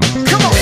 Come on.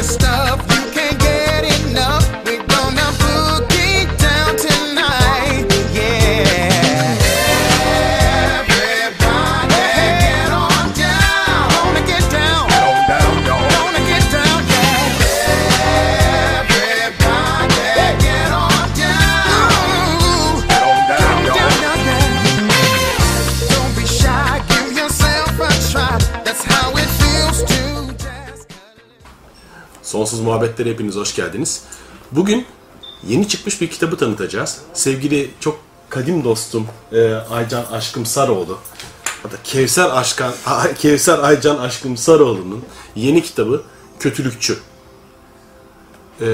Your stuff, Muhabbetlere hepiniz hoş geldiniz. Bugün yeni çıkmış bir kitabı tanıtacağız. Sevgili çok kadim dostum e, Aycan Aşkım Sarıoğlu. Hatta Kevser, Aşkan, Kevser Aycan Aşkım Sarıoğlu'nun yeni kitabı Kötülükçü. E,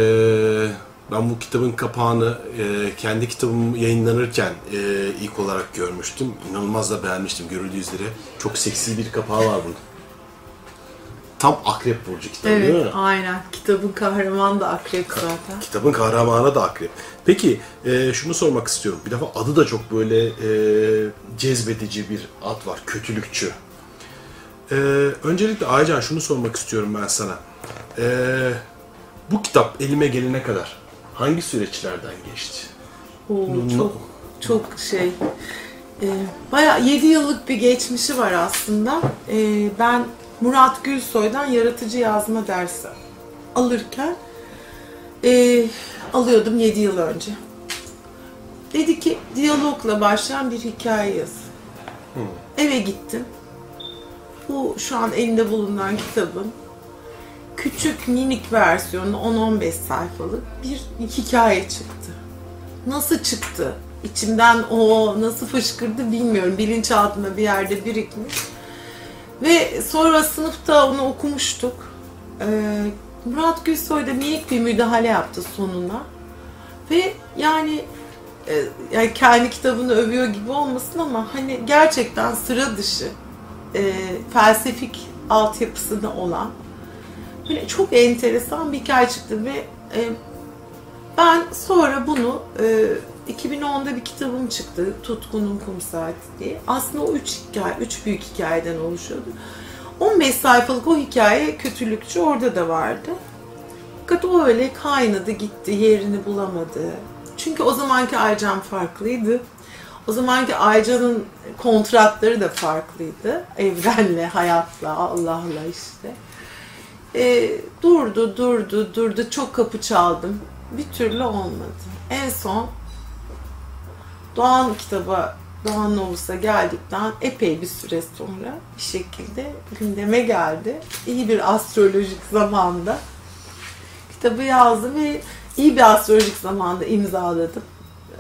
ben bu kitabın kapağını e, kendi kitabım yayınlanırken e, ilk olarak görmüştüm. İnanılmaz da beğenmiştim görüldüğü üzere. Çok seksi bir kapağı var bunun. Tam Akrep Burcu kitabı değil mi? Evet, aynen. Kitabın kahramanı da akrep zaten. Kitabın kahramanı da akrep. Peki e, şunu sormak istiyorum. Bir defa adı da çok böyle e, cezbedici bir ad var. Kötülükçü. E, öncelikle Aycan şunu sormak istiyorum ben sana. E, bu kitap elime gelene kadar hangi süreçlerden geçti? Oo, çok çok şey. E, bayağı 7 yıllık bir geçmişi var aslında. E, ben Murat Gülsoy'dan yaratıcı yazma dersi alırken e, alıyordum 7 yıl önce. Dedi ki diyalogla başlayan bir hikaye yaz. Eve gittim. Bu şu an elinde bulunan kitabın küçük minik versiyonu 10-15 sayfalık bir hikaye çıktı. Nasıl çıktı? İçimden o nasıl fışkırdı bilmiyorum. Bilinçaltımda bir yerde birikmiş. Ve sonra sınıfta onu okumuştuk. Ee, Murat Gülsoy da minik bir müdahale yaptı sonuna. Ve yani e, yani kendi kitabını övüyor gibi olmasın ama hani gerçekten sıra dışı e, felsefik altyapısında olan böyle çok enteresan bir hikaye çıktı ve e, ben sonra bunu e, 2010'da bir kitabım çıktı Tutkunun Kum Saati diye. Aslında o üç hikaye, üç büyük hikayeden oluşuyordu. 15 sayfalık o hikaye kötülükçü orada da vardı. Fakat o öyle kaynadı gitti, yerini bulamadı. Çünkü o zamanki Aycan farklıydı. O zamanki Aycan'ın kontratları da farklıydı. Evrenle, hayatla, Allah'la işte. E, durdu, durdu, durdu. Çok kapı çaldım. Bir türlü olmadı. En son Doğan kitaba, Doğan Novus'a geldikten epey bir süre sonra bir şekilde gündeme geldi. İyi bir astrolojik zamanda kitabı yazdım ve iyi bir astrolojik zamanda imzaladım.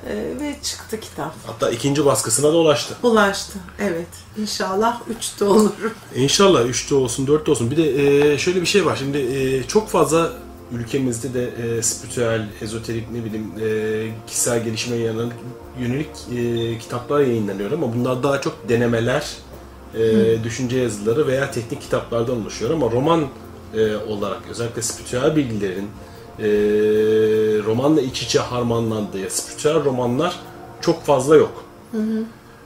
Ee, ve çıktı kitap. Hatta ikinci baskısına da ulaştı. Ulaştı. Evet. İnşallah üçte olurum. İnşallah 3'te olsun 4'te olsun. Bir de e, şöyle bir şey var. Şimdi e, çok fazla ülkemizde de e, spiritüel, ezoterik ne bileyim e, kişisel gelişime yönelik, yönelik e, kitaplar yayınlanıyor ama bunlar daha çok denemeler, e, düşünce yazıları veya teknik kitaplardan oluşuyor ama roman e, olarak özellikle spiritüel bilgilerin e, romanla iç içe harmanlandığı spiritüel romanlar çok fazla yok.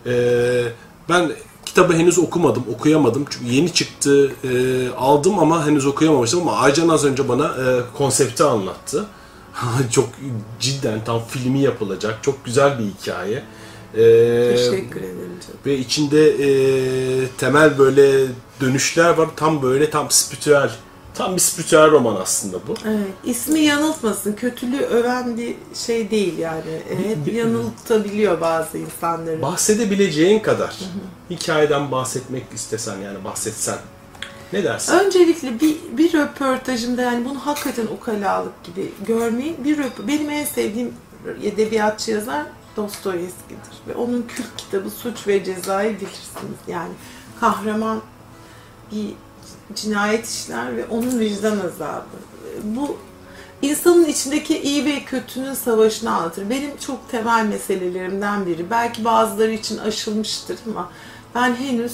Ee, ben kitabı henüz okumadım, okuyamadım. Çünkü yeni çıktı, e, aldım ama henüz okuyamamıştım. Ama Aycan az önce bana e, konsepti anlattı. çok cidden tam filmi yapılacak, çok güzel bir hikaye. Ee, Teşekkür ederim canım. ve içinde e, temel böyle dönüşler var. Tam böyle tam spiritüel, tam bir spiritüel roman aslında bu. Evet, ismi yanıltmasın. Kötülüğü öven bir şey değil yani. E, Hep yanıltabiliyor bazı insanları. Bahsedebileceğin kadar hikayeden bahsetmek istesen yani bahsetsen ne dersin? Öncelikle bir, bir röportajımda yani bunu hakikaten ukalalık gibi görmeyin. Bir röp benim en sevdiğim edebiyatçı yazar Dostoyevski'dir. Ve onun kült kitabı Suç ve Ceza'yı bilirsiniz. Yani kahraman bir cinayet işler ve onun vicdan azabı. Bu insanın içindeki iyi ve kötünün savaşını anlatır. Benim çok temel meselelerimden biri. Belki bazıları için aşılmıştır ama ben henüz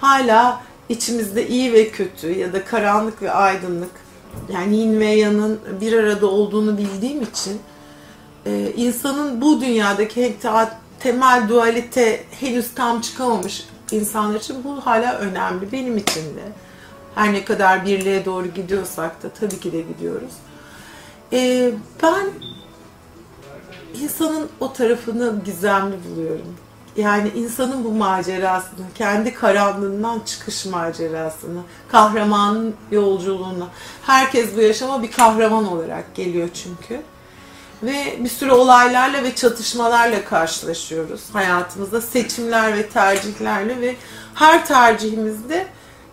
hala içimizde iyi ve kötü ya da karanlık ve aydınlık yani yin ve yanın bir arada olduğunu bildiğim için e, insanın bu dünyadaki te- temel dualite henüz tam çıkamamış insanlar için bu hala önemli. Benim için de. Her ne kadar birliğe doğru gidiyorsak da tabii ki de gidiyoruz. E, ben insanın o tarafını gizemli buluyorum. Yani insanın bu macerasını, kendi karanlığından çıkış macerasını, kahramanın yolculuğunu. Herkes bu yaşama bir kahraman olarak geliyor çünkü. Ve bir sürü olaylarla ve çatışmalarla karşılaşıyoruz hayatımızda. Seçimler ve tercihlerle ve her tercihimizde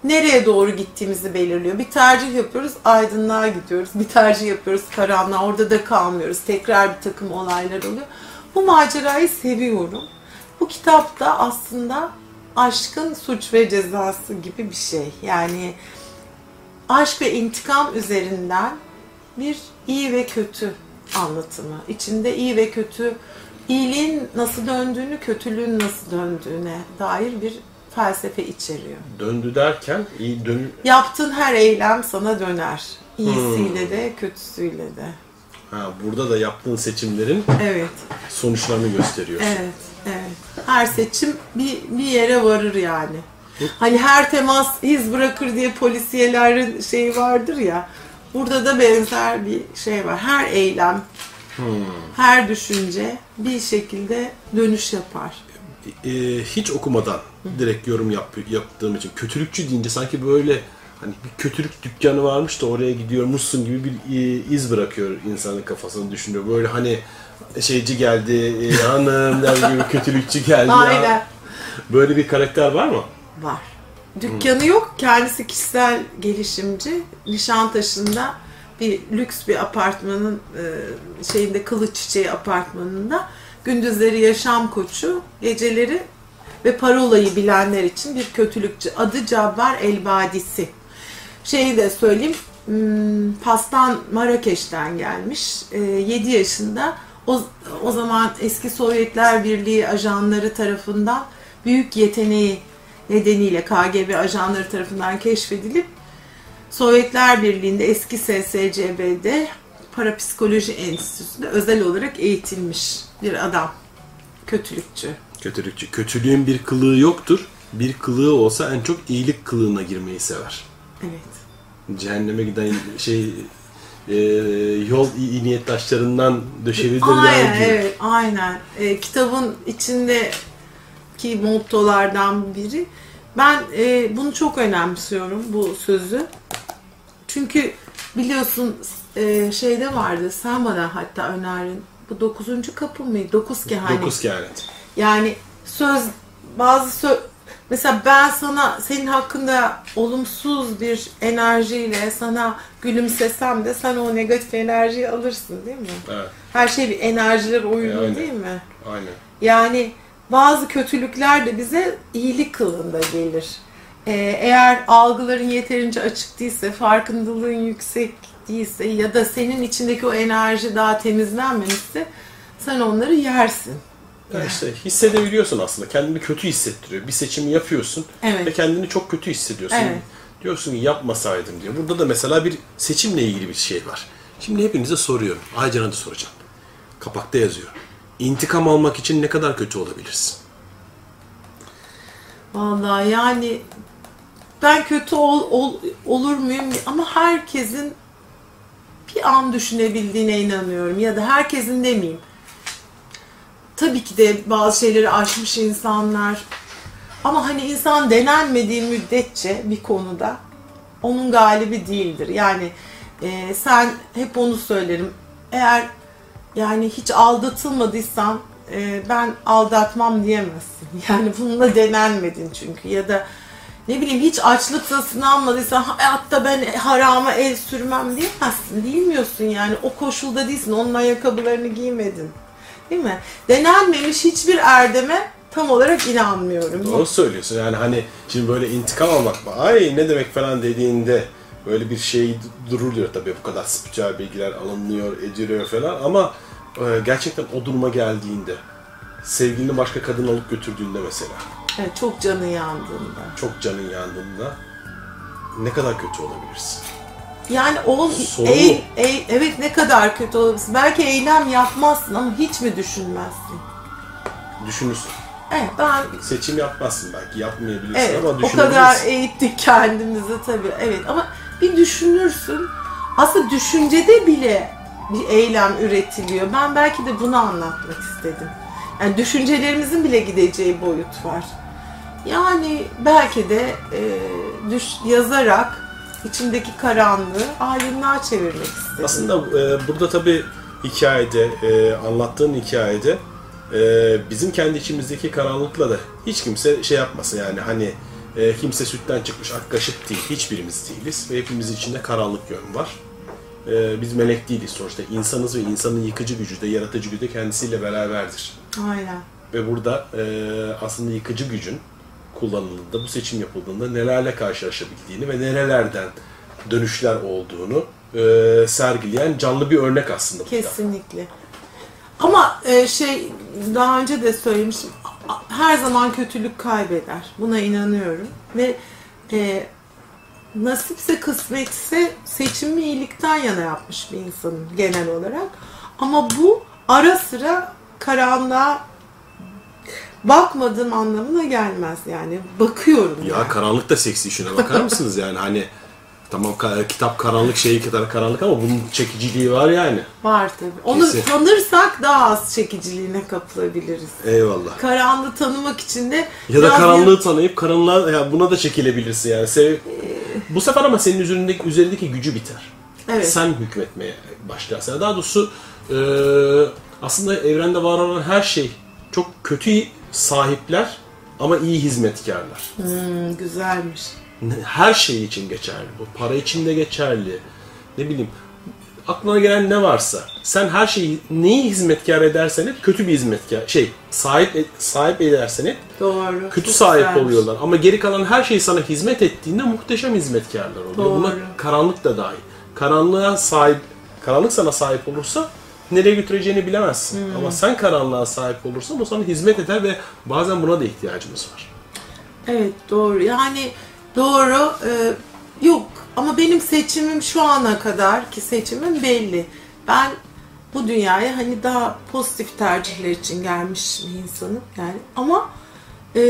nereye doğru gittiğimizi belirliyor. Bir tercih yapıyoruz, aydınlığa gidiyoruz. Bir tercih yapıyoruz, karanlığa. Orada da kalmıyoruz. Tekrar bir takım olaylar oluyor. Bu macerayı seviyorum. Bu kitap da aslında aşkın suç ve cezası gibi bir şey. Yani aşk ve intikam üzerinden bir iyi ve kötü anlatımı. İçinde iyi ve kötü, iyiliğin nasıl döndüğünü, kötülüğün nasıl döndüğüne dair bir felsefe içeriyor. Döndü derken iyi dön Yaptığın her eylem sana döner. İyisiyle de, kötüsüyle de. ha, burada da yaptığın seçimlerin Evet, sonuçlarını gösteriyor. evet, evet. Her seçim bir, bir yere varır yani. Hani her temas iz bırakır diye polisiyelerin şeyi vardır ya. Burada da benzer bir şey var. Her eylem, her düşünce bir şekilde dönüş yapar. Ee, hiç okumadan direkt yorum yap, yaptığım için kötülükçü deyince sanki böyle hani bir kötülük dükkanı varmış da oraya gidiyormuşsun gibi bir e, iz bırakıyor insanın kafasını düşünüyor. Böyle hani şeyci geldi, e, hanım der gibi kötülükçü geldi. Aynen. Böyle bir karakter var mı? Var. Dükkanı yok. Kendisi kişisel gelişimci. Nişantaşı'nda bir lüks bir apartmanın e, şeyinde kılıç çiçeği apartmanında gündüzleri yaşam koçu, geceleri ve parolayı bilenler için bir kötülükçü. Adı Cabbar Elbadisi. Şeyi de söyleyeyim. hmm, Pastan Marrakeş'ten gelmiş. 7 yaşında o, o zaman eski Sovyetler Birliği ajanları tarafından büyük yeteneği nedeniyle KGB ajanları tarafından keşfedilip Sovyetler Birliği'nde eski SSCB'de Parapsikoloji Enstitüsü'nde özel olarak eğitilmiş bir adam. Kötülükçü. Kötülükçü. Kötülüğün bir kılığı yoktur. Bir kılığı olsa en çok iyilik kılığına girmeyi sever. Evet. Cehenneme giden şey e, yol iyi niyet taşlarından döşevilir Aynen, evet, aynen. E, kitabın içindeki mottolardan biri. Ben e, bunu çok önemsiyorum, bu sözü. Çünkü biliyorsun e, şeyde vardı, sen bana hatta önerdin. Bu dokuzuncu kapı mıydı? Dokuz kehanet. Dokuz kehanet. Yani söz, bazı söz, mesela ben sana senin hakkında olumsuz bir enerjiyle sana gülümsesem de sen o negatif enerjiyi alırsın değil mi? Evet. Her şey bir enerjiler oyunu Aynen. değil mi? Aynen. Yani bazı kötülükler de bize iyilik kılığında gelir. Ee, eğer algıların yeterince açık değilse, farkındalığın yüksek değilse ya da senin içindeki o enerji daha temizlenmemişse sen onları yersin. Ya işte hissedebiliyorsun aslında. Kendini kötü hissettiriyor. Bir seçimi yapıyorsun Evet. ve kendini çok kötü hissediyorsun. Evet. Diyorsun ki yapmasaydım diyor. Burada da mesela bir seçimle ilgili bir şey var. Şimdi hepinize soruyorum. Aycan'a da soracağım. Kapakta yazıyor. İntikam almak için ne kadar kötü olabilirsin? Vallahi yani ben kötü ol, ol- olur muyum ama herkesin bir an düşünebildiğine inanıyorum ya da herkesin demeyeyim. Tabii ki de bazı şeyleri aşmış insanlar ama hani insan denenmediği müddetçe bir konuda onun galibi değildir. Yani e, sen hep onu söylerim. Eğer yani hiç aldatılmadıysan e, ben aldatmam diyemezsin. Yani bununla denenmedin çünkü ya da ne bileyim hiç açlıkla sınanmadıysan hayatta ben harama el sürmem diyemezsin. Bilmiyorsun yani o koşulda değilsin. Onun ayakkabılarını giymedin. Değil mi? Denenmemiş hiçbir erdeme tam olarak inanmıyorum. Doğru söylüyorsun yani hani şimdi böyle intikam almak mı? Ay ne demek falan dediğinde böyle bir şey duruluyor tabii bu kadar spiritüel bilgiler alınıyor, ediliyor falan ama e, gerçekten o duruma geldiğinde sevgilini başka kadın alıp götürdüğünde mesela Evet, çok canı yandığında. çok canın yandığında ne kadar kötü olabilirsin? Yani o Soru ey- ey- evet ne kadar kötü olabilirsin. Belki eylem yapmazsın ama hiç mi düşünmezsin? Düşünürsün. Evet ben Seçim yapmazsın belki, yapmayabilirsin evet ama o düşünebilirsin. kadar eğittik kendimizi tabii. Evet ama bir düşünürsün. Aslında düşüncede bile bir eylem üretiliyor. Ben belki de bunu anlatmak istedim. Yani düşüncelerimizin bile gideceği boyut var. Yani belki de e, düş, yazarak içimdeki karanlığı aydınlığa çevirmek istedim. Aslında e, burada tabii hikayede, e, anlattığın hikayede e, bizim kendi içimizdeki karanlıkla da hiç kimse şey yapmasın yani hani e, kimse sütten çıkmış ak kaşık değil, hiçbirimiz değiliz ve hepimizin içinde karanlık yön var. E, biz melek değiliz sonuçta. insanız ve insanın yıkıcı gücü de, yaratıcı gücü de kendisiyle beraberdir. Aynen. Ve burada e, aslında yıkıcı gücün kullanıldığında, bu seçim yapıldığında nelerle karşılaşabildiğini ve nerelerden dönüşler olduğunu e, sergileyen canlı bir örnek aslında. Kesinlikle. Ama e, şey daha önce de söylemiştim. Her zaman kötülük kaybeder. Buna inanıyorum. Ve e, nasipse kısmetse seçimi iyilikten yana yapmış bir insanım genel olarak. Ama bu ara sıra karanlığa bakmadığım anlamına gelmez yani. Bakıyorum. Ya yani. karanlık da seksi şuna bakar mısınız yani hani tamam kitap karanlık şey kadar karanlık ama bunun çekiciliği var yani. Var tabii. Onu Kesin. tanırsak daha az çekiciliğine kapılabiliriz. Eyvallah. Karanlığı tanımak için de Ya da karanlığı tanıyıp karanlığa ya buna da çekilebilirsin yani. Sev- bu sefer ama senin üzerindeki üzerindeki gücü biter. Evet. Sen hükmetmeye başlarsın. Daha doğrusu e, aslında evrende var olan her şey çok kötü sahipler ama iyi hizmetkarlar. Hmm, güzelmiş. Her şey için geçerli. Bu para için de geçerli. Ne bileyim aklına gelen ne varsa sen her şeyi neyi hizmetkar edersen et kötü bir hizmetkar şey sahip sahip edersen et Doğru. kötü sahip güzelmiş. oluyorlar. Ama geri kalan her şey sana hizmet ettiğinde muhteşem hizmetkarlar oluyor. Doğru. Buna karanlık da dahil. Karanlığa sahip, karanlık sana sahip olursa nereye götüreceğini bilemezsin. Hmm. Ama sen karanlığa sahip olursan o sana hizmet eder ve bazen buna da ihtiyacımız var. Evet doğru. Yani doğru. e, yok ama benim seçimim şu ana kadar ki seçimim belli. Ben bu dünyaya hani daha pozitif tercihler için gelmiş bir insanım yani. Ama e,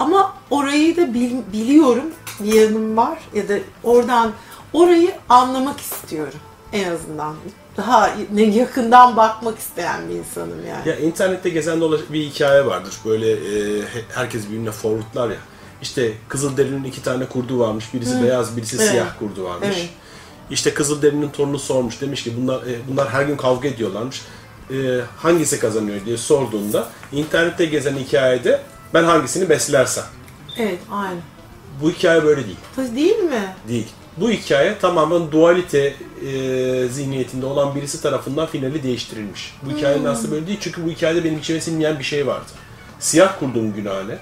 ama orayı da bil- biliyorum. Bir yanım var ya da oradan orayı anlamak istiyorum en azından. Daha ne yakından bakmak isteyen bir insanım yani. Ya internette gezen dolaşan bir hikaye vardır. Böyle e, he- herkes birbirine forwardlar ya. İşte Kızılderili'nin iki tane kurdu varmış. Birisi beyaz, birisi Evet. siyah kurdu varmış. Evet. İşte Kızılderili'nin torunu sormuş. Demiş ki bunlar e, bunlar her gün kavga ediyorlarmış. E, hangisi kazanıyor diye sorduğunda internette gezen hikayede ben hangisini beslersem. Evet aynı. Bu hikaye böyle değil. Değil mi? Değil. Bu hikaye tamamen dualite e, zihniyetinde olan birisi tarafından finali değiştirilmiş. Bu hikayenin aslında böyle değil çünkü bu hikayede benim içime sinmeyen bir şey vardı. Siyah kurdun günahı ne?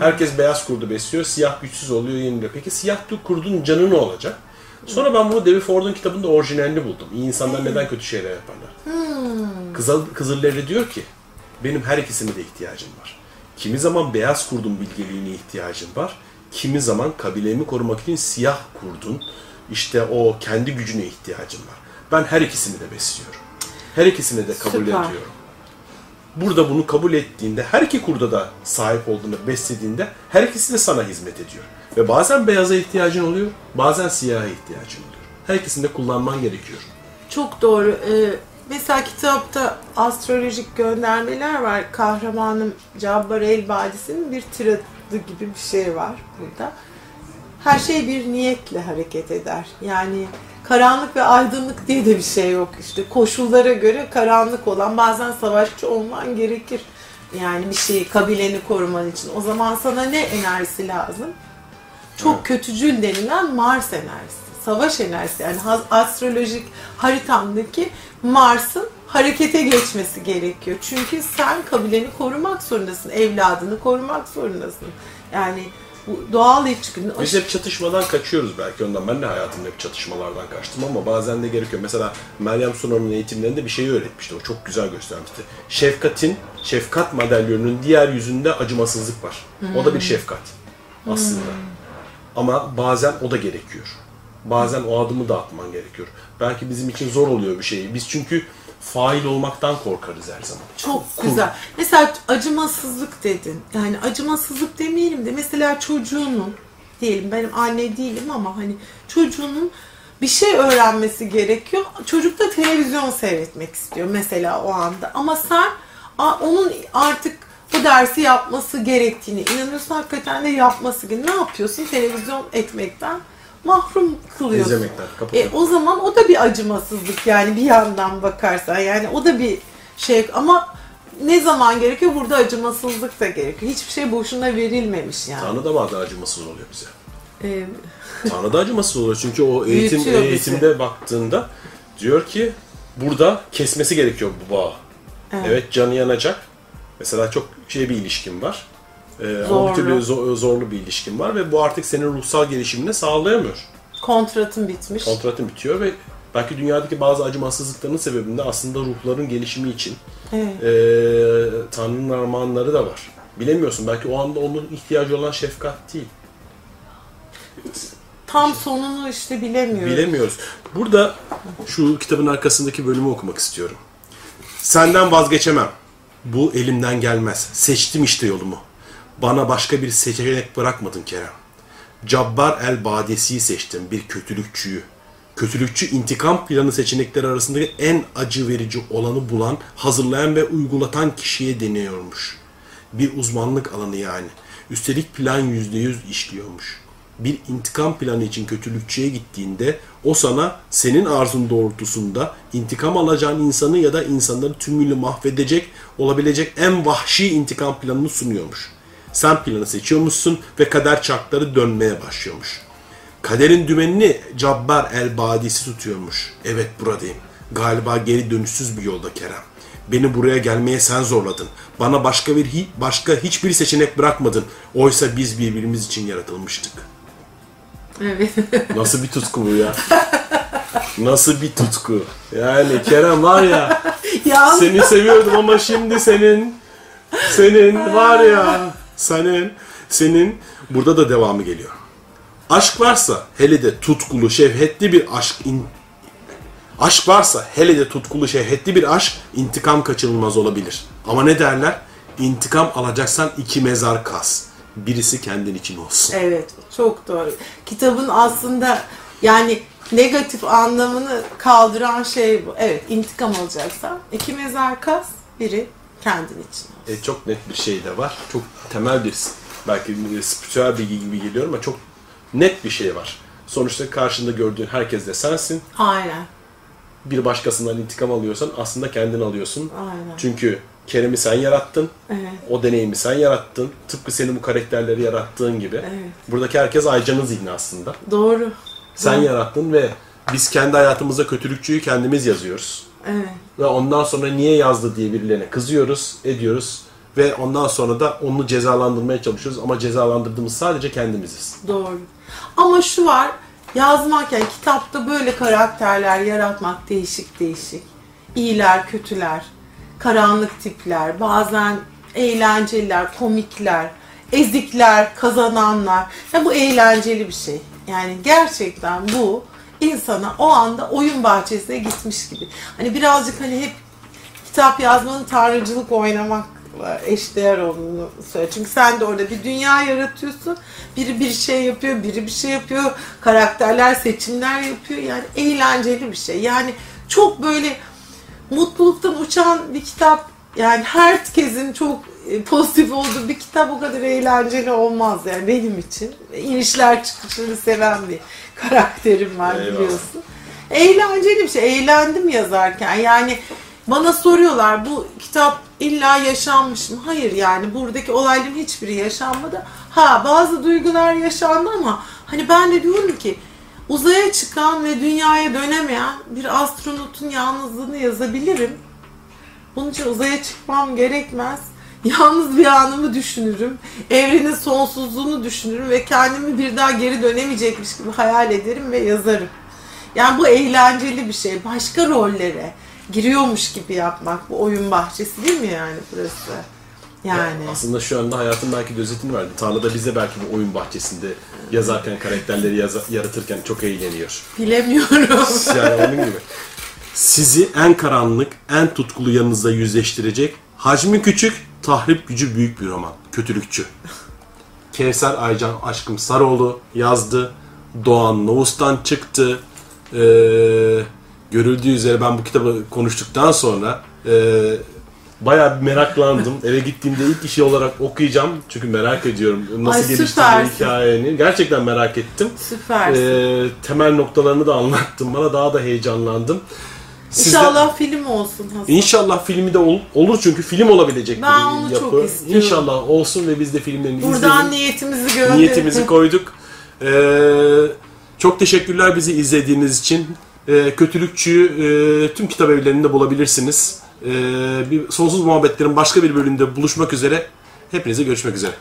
Herkes beyaz kurdu besliyor, siyah güçsüz oluyor, yeniliyor. Peki siyah kurdun canı ne olacak? Sonra ben bunu David Ford'un kitabında orijinalini buldum. İyi insanlar neden kötü şeyler yaparlar? Kızıl, Kızılderili diyor ki, benim her ikisine de ihtiyacım var. Kimi zaman beyaz kurdun bilgeliğine ihtiyacım var. Kimi zaman kabilemi korumak için siyah kurdun, işte o kendi gücüne ihtiyacım var. Ben her ikisini de besliyorum. Her ikisini de kabul Süper. ediyorum. Burada bunu kabul ettiğinde, her iki kurda da sahip olduğunu beslediğinde her ikisi de sana hizmet ediyor. Ve bazen beyaza ihtiyacın oluyor, bazen siyaha ihtiyacın oluyor. Her ikisini de kullanman gerekiyor. Çok doğru. Ee, mesela kitapta astrolojik göndermeler var. Kahramanım Cabbar El-Badisi'nin bir tiradı gibi bir şey var burada. Her şey bir niyetle hareket eder. Yani karanlık ve aydınlık diye de bir şey yok işte. Koşullara göre karanlık olan bazen savaşçı olman gerekir. Yani bir şeyi kabileni koruman için. O zaman sana ne enerjisi lazım? Çok kötücül denilen Mars enerjisi. Savaş enerjisi. Yani astrolojik haritamdaki Mars'ın harekete geçmesi gerekiyor. Çünkü sen kabileni korumak zorundasın, evladını korumak zorundasın. Yani bu doğal içgüdü. Biz hep çatışmadan kaçıyoruz belki ondan. Ben de hayatımda hep çatışmalardan kaçtım ama bazen de gerekiyor. Mesela Meryem Sunar'ın eğitimlerinde bir şeyi öğretmişti. O çok güzel göstermişti. Şefkatin, şefkat madalyonunun diğer yüzünde acımasızlık var. O da bir şefkat aslında. Ama bazen o da gerekiyor. Bazen o adımı da atman gerekiyor. Belki bizim için zor oluyor bir şey. Biz çünkü fail olmaktan korkarız her zaman. Çok güzel. Mesela acımasızlık dedin. Yani acımasızlık demeyelim de mesela çocuğunun diyelim benim anne değilim ama hani çocuğunun bir şey öğrenmesi gerekiyor. Çocuk da televizyon seyretmek istiyor mesela o anda. Ama sen onun artık bu dersi yapması gerektiğini inanıyorsun hakikaten de yapması gerekiyor. Ne yapıyorsun? Televizyon etmekten mahrum kılıyorsun. E, o zaman o da bir acımasızlık yani bir yandan bakarsan yani o da bir şey ama ne zaman gerekiyor? Burada acımasızlık da gerekiyor. Hiçbir şey boşuna verilmemiş yani. Tanrı da bazen acımasız oluyor bize. Ee, Tanrı da acımasız oluyor çünkü o eğitim Büyütüyor bizi. eğitimde baktığında diyor ki burada kesmesi gerekiyor bu bağı. Evet, Evet. canı yanacak. Mesela çok şey bir ilişkin var. Bir Zorlu. türlü zo- zorlu bir ilişkin var ve bu artık senin ruhsal gelişimini sağlayamıyor. kontratın bitmiş. Kontratın bitiyor ve belki dünyadaki bazı acımasızlıkların sebebinde aslında ruhların gelişimi için Evet. ee, Tanrı'nın armağanları da var. Bilemiyorsun belki o anda onun ihtiyacı olan şefkat değil. Tam sonunu işte bilemiyorum. Bilemiyoruz. Burada şu kitabın arkasındaki bölümü okumak istiyorum. Senden vazgeçemem. Bu elimden gelmez. Seçtim işte yolumu. Bana başka bir seçenek bırakmadın Kerem. Cabbar el Badesi'yi seçtim, bir kötülükçüyü. Kötülükçü intikam planı seçenekleri arasındaki en acı verici olanı bulan, hazırlayan ve uygulatan kişiye deniyormuş. Bir uzmanlık alanı yani. Üstelik plan yüzde yüz işliyormuş bir intikam planı için kötülükçüye gittiğinde o sana senin arzun doğrultusunda intikam alacağın insanı ya da insanları tümüyle mahvedecek olabilecek en vahşi intikam planını sunuyormuş. Sen planı seçiyormuşsun ve kader çarkları dönmeye başlıyormuş. Kaderin dümenini Cabbar el Badisi tutuyormuş. Evet buradayım. Galiba geri dönüşsüz bir yolda Kerem. Beni buraya gelmeye sen zorladın. Bana başka bir başka hiçbir seçenek bırakmadın. Oysa biz birbirimiz için yaratılmıştık. Evet. Nasıl bir tutku bu ya? Nasıl bir tutku? Yani Kerem var ya ya seni seviyordum ama şimdi senin senin var ya senin senin burada da devamı geliyor. Aşk varsa hele de tutkulu şevhetli bir aşk in- Aşk varsa hele de tutkulu şevhetli bir aşk intikam kaçınılmaz olabilir. Ama ne derler? İntikam alacaksan iki mezar kaz. Birisi kendin için olsun. Evet, çok doğru. Kitabın aslında yani negatif anlamını kaldıran şey bu. Evet, intikam alacaksan iki mezar kaz, biri kendin için. E, çok net bir şey de var. Çok temel bir belki bir spiritüel bilgi gibi geliyor ama çok net bir şey var. Sonuçta karşında gördüğün herkes de sensin. Aynen. Bir başkasından intikam alıyorsan aslında kendin alıyorsun. Aynen. Çünkü Kerem'i sen yarattın. Evet. O deneyimi sen yarattın. Tıpkı senin bu karakterleri yarattığın gibi. Evet. Buradaki herkes Aycan'ın zihni aslında. Doğru. Sen Doğru. yarattın ve biz kendi hayatımızda kötülükçüyü kendimiz yazıyoruz. Evet. Ve ondan sonra niye yazdı diye birilerine kızıyoruz, ediyoruz. Ve ondan sonra da onu cezalandırmaya çalışıyoruz. Ama cezalandırdığımız sadece kendimiziz. Doğru. Ama şu var, yazmak yani kitapta böyle karakterler yaratmak değişik değişik. İyiler, kötüler, karanlık tipler, bazen eğlenceliler, komikler, ezikler, kazananlar. Ya bu eğlenceli bir şey. Yani gerçekten bu insana o anda oyun bahçesine gitmiş gibi. Hani birazcık hani hep kitap yazmanın tanrıcılık oynamakla eşdeğer olduğunu söylüyor. Çünkü sen de orada bir dünya yaratıyorsun. Biri bir şey yapıyor, biri bir şey yapıyor. Karakterler seçimler yapıyor. Yani eğlenceli bir şey. Yani çok böyle mutluluktan uçan bir kitap. Yani herkesin çok e, pozitif olduğu bir kitap o kadar eğlenceli olmaz yani benim için. İnişler çıkışları seven bir karakterim var Eyvallah. biliyorsun. Eğlenceli bir şey. Eğlendim yazarken. Yani bana soruyorlar bu kitap illa yaşanmış mı? Hayır yani buradaki olayların hiçbiri yaşanmadı. Ha bazı duygular yaşandı ama hani ben de diyorum ki uzaya çıkan ve dünyaya dönemeyen bir astronotun yalnızlığını yazabilirim. Bunun için uzaya çıkmam gerekmez. Yalnız bir anımı düşünürüm. Evrenin sonsuzluğunu düşünürüm ve kendimi bir daha geri dönemeyecekmiş gibi hayal ederim ve yazarım. Yani bu eğlenceli bir şey. Başka rollere giriyormuş gibi yapmak. Bu oyun bahçesi değil mi yani burası? Yani. Aslında şu anda hayatın belki de özetini verdi. Tarlada bize belki bu oyun bahçesinde yazarken, karakterleri yaza- yaratırken çok eğleniyor. Bilemiyorum. Yani onun gibi. Sizi en karanlık, en tutkulu yanınızda yüzleştirecek, hacmi küçük, tahrip gücü büyük bir roman. Kötülükçü. Kevser Aycan Aşkım Saroğlu yazdı. Doğan Novus'tan çıktı. Ee, görüldüğü üzere ben bu kitabı konuştuktan sonra e, bayağı bir meraklandım. Eve gittiğimde ilk işi olarak okuyacağım. Çünkü merak ediyorum nasıl süpersin. hikayeni. Gerçekten merak ettim. Süpersin. Ee, temel noktalarını da anlattım bana. Daha da heyecanlandım. Siz de- İnşallah film olsun Hasan. İnşallah filmi de ol- olur çünkü film olabilecek Ben bir onu yapı. çok istiyorum. İnşallah olsun ve biz de filmlerini Buradan izleyelim. niyetimizi gönderelim. Niyetimizi koyduk. Ee, çok teşekkürler bizi izlediğiniz için. Ee, Kötülükçü'yü e, tüm kitap evlerinde bulabilirsiniz. Ee, bir Sonsuz Muhabbetlerin başka bir bölümünde buluşmak üzere. Hepinize görüşmek üzere.